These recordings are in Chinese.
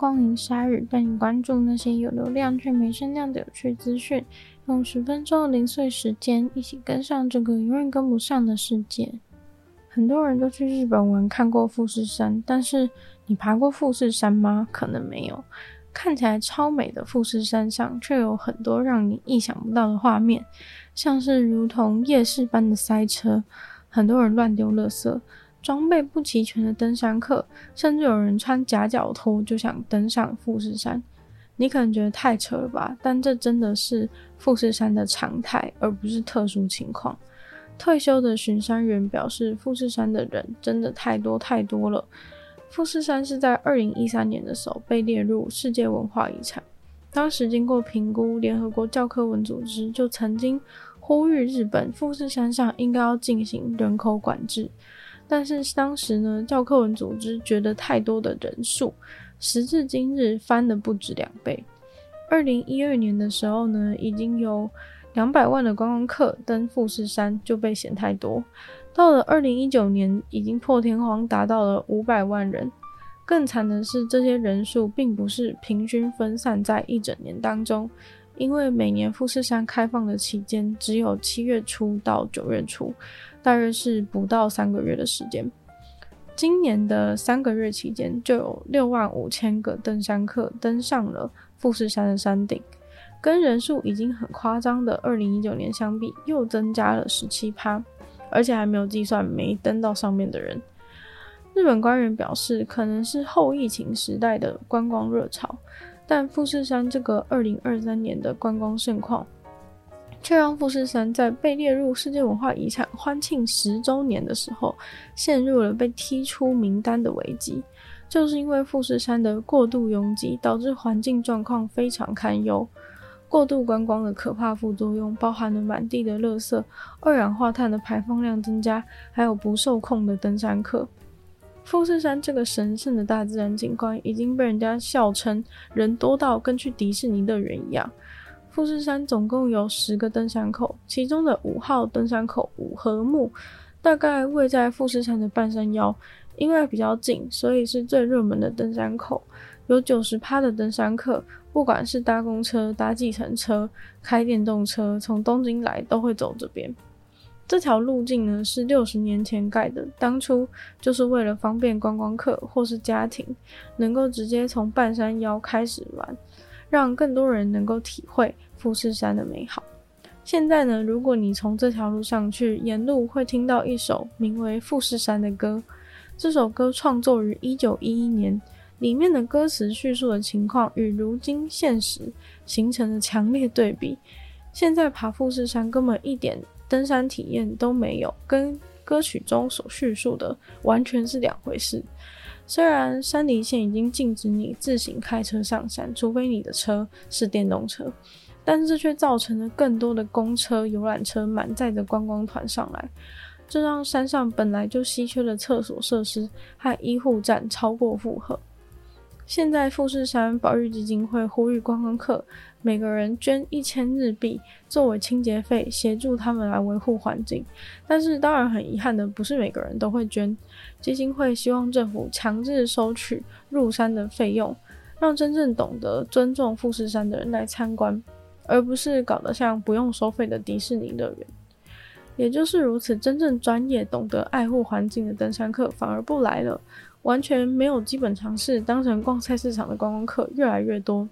光临鲨语，带你关注那些有流量却没声量的有趣资讯。用十分钟的零碎时间，一起跟上这个永远跟不上的世界。很多人都去日本玩，看过富士山，但是你爬过富士山吗？可能没有。看起来超美的富士山上，却有很多让你意想不到的画面，像是如同夜市般的塞车，很多人乱丢垃圾。装备不齐全的登山客，甚至有人穿夹脚拖就想登上富士山。你可能觉得太扯了吧？但这真的是富士山的常态，而不是特殊情况。退休的巡山员表示，富士山的人真的太多太多了。富士山是在二零一三年的时候被列入世界文化遗产，当时经过评估，联合国教科文组织就曾经呼吁日本富士山上应该要进行人口管制。但是当时呢，教科文组织觉得太多的人数，时至今日翻了不止两倍。二零一二年的时候呢，已经有两百万的观光客登富士山就被嫌太多。到了二零一九年，已经破天荒达到了五百万人。更惨的是，这些人数并不是平均分散在一整年当中，因为每年富士山开放的期间只有七月初到九月初。大约是不到三个月的时间，今年的三个月期间就有六万五千个登山客登上了富士山的山顶，跟人数已经很夸张的二零一九年相比，又增加了十七趴，而且还没有计算没登到上面的人。日本官员表示，可能是后疫情时代的观光热潮，但富士山这个二零二三年的观光盛况。却让富士山在被列入世界文化遗产欢庆十周年的时候，陷入了被踢出名单的危机。就是因为富士山的过度拥挤，导致环境状况非常堪忧。过度观光的可怕副作用，包含了满地的垃圾、二氧化碳的排放量增加，还有不受控的登山客。富士山这个神圣的大自然景观，已经被人家笑称人多到跟去迪士尼乐园一样。富士山总共有十个登山口，其中的五号登山口五合目，大概位在富士山的半山腰，因为比较近，所以是最热门的登山口。有九十趴的登山客，不管是搭公车、搭计程车、开电动车，从东京来都会走这边。这条路径呢，是六十年前盖的，当初就是为了方便观光客或是家庭，能够直接从半山腰开始玩。让更多人能够体会富士山的美好。现在呢，如果你从这条路上去，沿路会听到一首名为《富士山》的歌。这首歌创作于一九一一年，里面的歌词叙述的情况与如今现实形成了强烈对比。现在爬富士山根本一点登山体验都没有，跟歌曲中所叙述的完全是两回事。虽然山梨县已经禁止你自行开车上山，除非你的车是电动车，但是这却造成了更多的公车、游览车满载着观光团上来，这让山上本来就稀缺的厕所设施和医护站超过负荷。现在富士山保育基金会呼吁观光客每个人捐一千日币作为清洁费，协助他们来维护环境。但是当然很遗憾的，不是每个人都会捐。基金会希望政府强制收取入山的费用，让真正懂得尊重富士山的人来参观，而不是搞得像不用收费的迪士尼乐园。也就是如此，真正专业、懂得爱护环境的登山客反而不来了。完全没有基本常识，当成逛菜市场的观光客越来越多。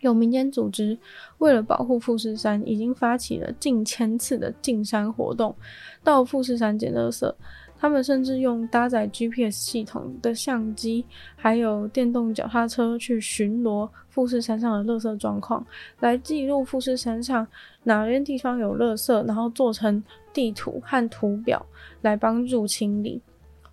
有民间组织为了保护富士山，已经发起了近千次的进山活动，到富士山捡垃圾。他们甚至用搭载 GPS 系统的相机，还有电动脚踏车去巡逻富士山上的垃圾状况，来记录富士山上哪边地方有垃圾，然后做成地图和图表来帮助清理。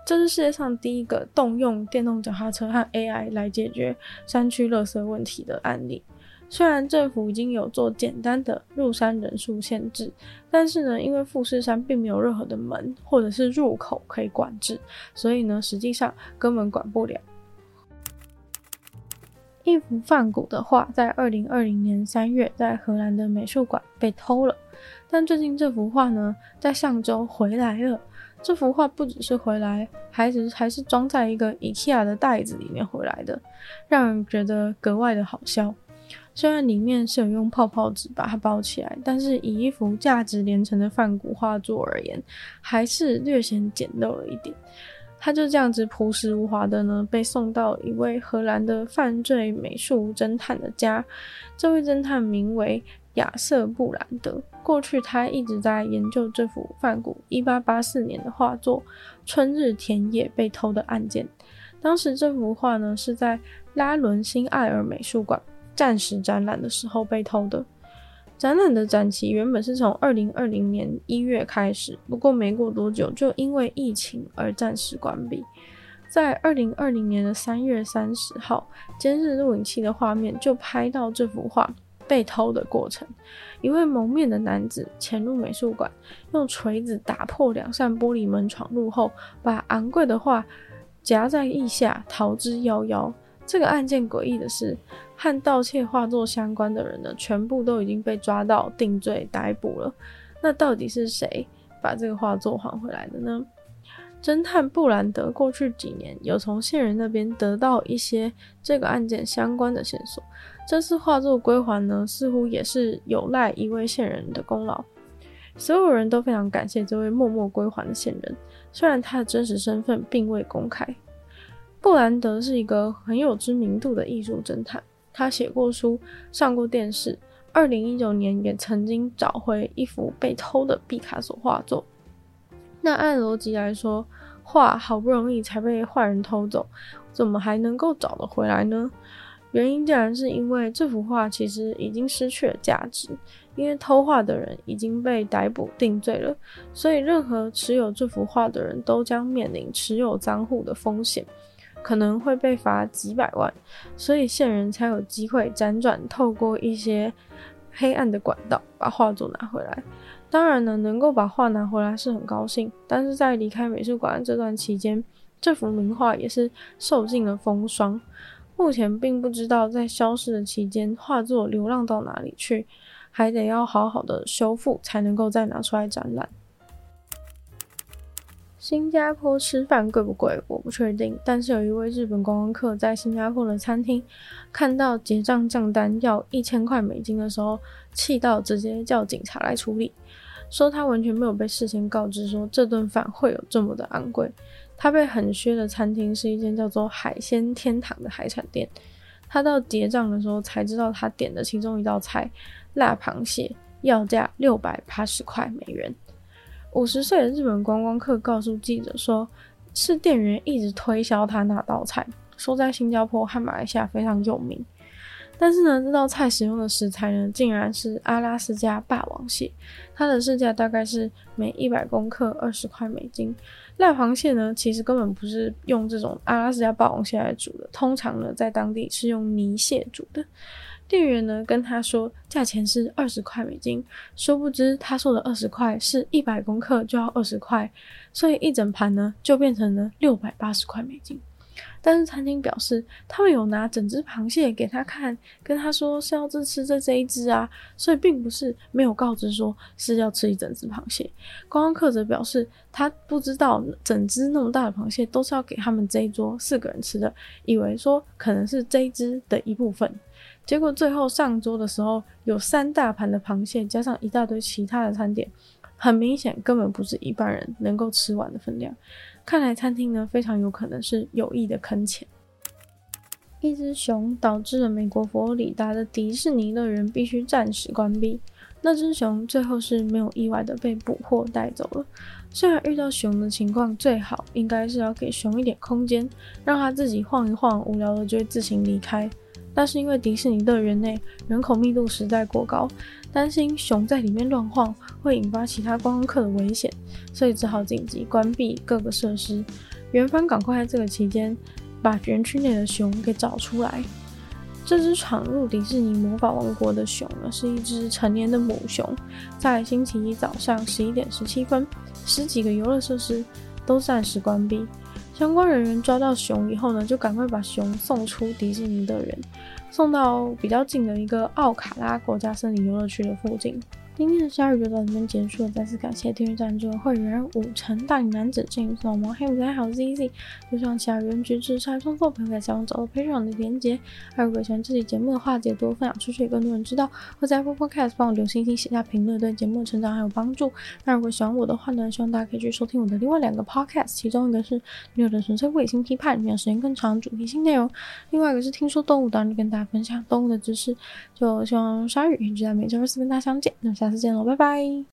这是世界上第一个动用电动脚踏车和 AI 来解决山区垃圾问题的案例。虽然政府已经有做简单的入山人数限制，但是呢，因为富士山并没有任何的门或者是入口可以管制，所以呢，实际上根本管不了。一幅梵谷的画在二零二零年三月在荷兰的美术馆被偷了，但最近这幅画呢，在上周回来了。这幅画不只是回来，还是还是装在一个 IKEA 的袋子里面回来的，让人觉得格外的好笑。虽然里面是有用泡泡纸把它包起来，但是以一幅价值连城的梵谷画作而言，还是略显简陋了一点。他就这样子朴实无华的呢，被送到一位荷兰的犯罪美术侦探的家。这位侦探名为亚瑟·布兰德。过去他一直在研究这幅梵谷1884年的画作《春日田野》被偷的案件。当时这幅画呢是在拉伦辛艾尔美术馆暂时展览的时候被偷的。展览的展期原本是从二零二零年一月开始，不过没过多久就因为疫情而暂时关闭。在二零二零年的三月三十号，监视录影器的画面就拍到这幅画被偷的过程。一位蒙面的男子潜入美术馆，用锤子打破两扇玻璃门闯入后，把昂贵的画夹在腋下逃之夭夭。这个案件诡异的是，和盗窃画作相关的人呢，全部都已经被抓到定罪逮捕了。那到底是谁把这个画作还回来的呢？侦探布兰德过去几年有从线人那边得到一些这个案件相关的线索。这次画作归还呢，似乎也是有赖一位线人的功劳。所有人都非常感谢这位默默归还的线人，虽然他的真实身份并未公开。布兰德是一个很有知名度的艺术侦探，他写过书，上过电视。二零一九年也曾经找回一幅被偷的毕卡索画作。那按逻辑来说，画好不容易才被坏人偷走，怎么还能够找得回来呢？原因竟然是因为这幅画其实已经失去了价值，因为偷画的人已经被逮捕定罪了，所以任何持有这幅画的人都将面临持有赃户的风险。可能会被罚几百万，所以线人才有机会辗转透过一些黑暗的管道把画作拿回来。当然呢，能够把画拿回来是很高兴，但是在离开美术馆这段期间，这幅名画也是受尽了风霜。目前并不知道在消失的期间画作流浪到哪里去，还得要好好的修复才能够再拿出来展览。新加坡吃饭贵不贵？我不确定。但是有一位日本观光客在新加坡的餐厅看到结账账单要一千块美金的时候，气到直接叫警察来处理，说他完全没有被事先告知说这顿饭会有这么的昂贵。他被很削的餐厅是一间叫做海鲜天堂的海产店。他到结账的时候才知道，他点的其中一道菜辣螃蟹要价六百八十块美元。五十岁的日本观光客告诉记者说：“是店员一直推销他那道菜，说在新加坡和马来西亚非常有名。但是呢，这道菜使用的食材呢，竟然是阿拉斯加霸王蟹，它的市价大概是每一百公克二十块美金。赖螃蟹呢，其实根本不是用这种阿拉斯加霸王蟹来煮的，通常呢，在当地是用泥蟹煮的。”店员呢跟他说，价钱是二十块美金，殊不知他说的二十块是一百公克就要二十块，所以一整盘呢就变成了六百八十块美金。但是餐厅表示，他们有拿整只螃蟹给他看，跟他说是要吃吃这这一只啊，所以并不是没有告知说是要吃一整只螃蟹。观光客则表示，他不知道整只那么大的螃蟹都是要给他们这一桌四个人吃的，以为说可能是这一只的一部分。结果最后上桌的时候，有三大盘的螃蟹，加上一大堆其他的餐点，很明显根本不是一般人能够吃完的分量。看来餐厅呢，非常有可能是有意的坑钱。一只熊导致了美国佛罗里达的迪士尼乐园必须暂时关闭。那只熊最后是没有意外的被捕获带走了。虽然遇到熊的情况，最好应该是要给熊一点空间，让它自己晃一晃，无聊了就会自行离开。但是因为迪士尼乐园内人口密度实在过高，担心熊在里面乱晃会引发其他观光客的危险，所以只好紧急关闭各个设施。园方赶快在这个期间把园区内的熊给找出来。这只闯入迪士尼魔法王国的熊呢，是一只成年的母熊。在星期一早上十一点十七分，十几个游乐设施都暂时关闭。相关人员抓到熊以后呢，就赶快把熊送出迪士尼乐园，送到比较近的一个奥卡拉国家森林游乐区的附近。今天的鲨鱼就到这边结束了，再次感谢订阅赞助的会员五城大龄男子、郑雨老毛、黑五仔还有 ZZ，就像其他人局制裁创作朋友在下方找到配上的连结。还有如果喜欢这期节目的话，记得多分享出去，更多人知道。或在 Apple Podcast 帮我留星星、写下评论，对节目的成长还有帮助。那如果喜欢我的话呢，希望大家可以去收听我的另外两个 Podcast，其中一个是女友的纯粹伪性批判，里面时间更长，主题性内容；另外一个是听说动物，当然就跟大家分享动物的知识。就希望鲨鱼一直在每周二四跟大家相见。那么下次见喽，拜拜。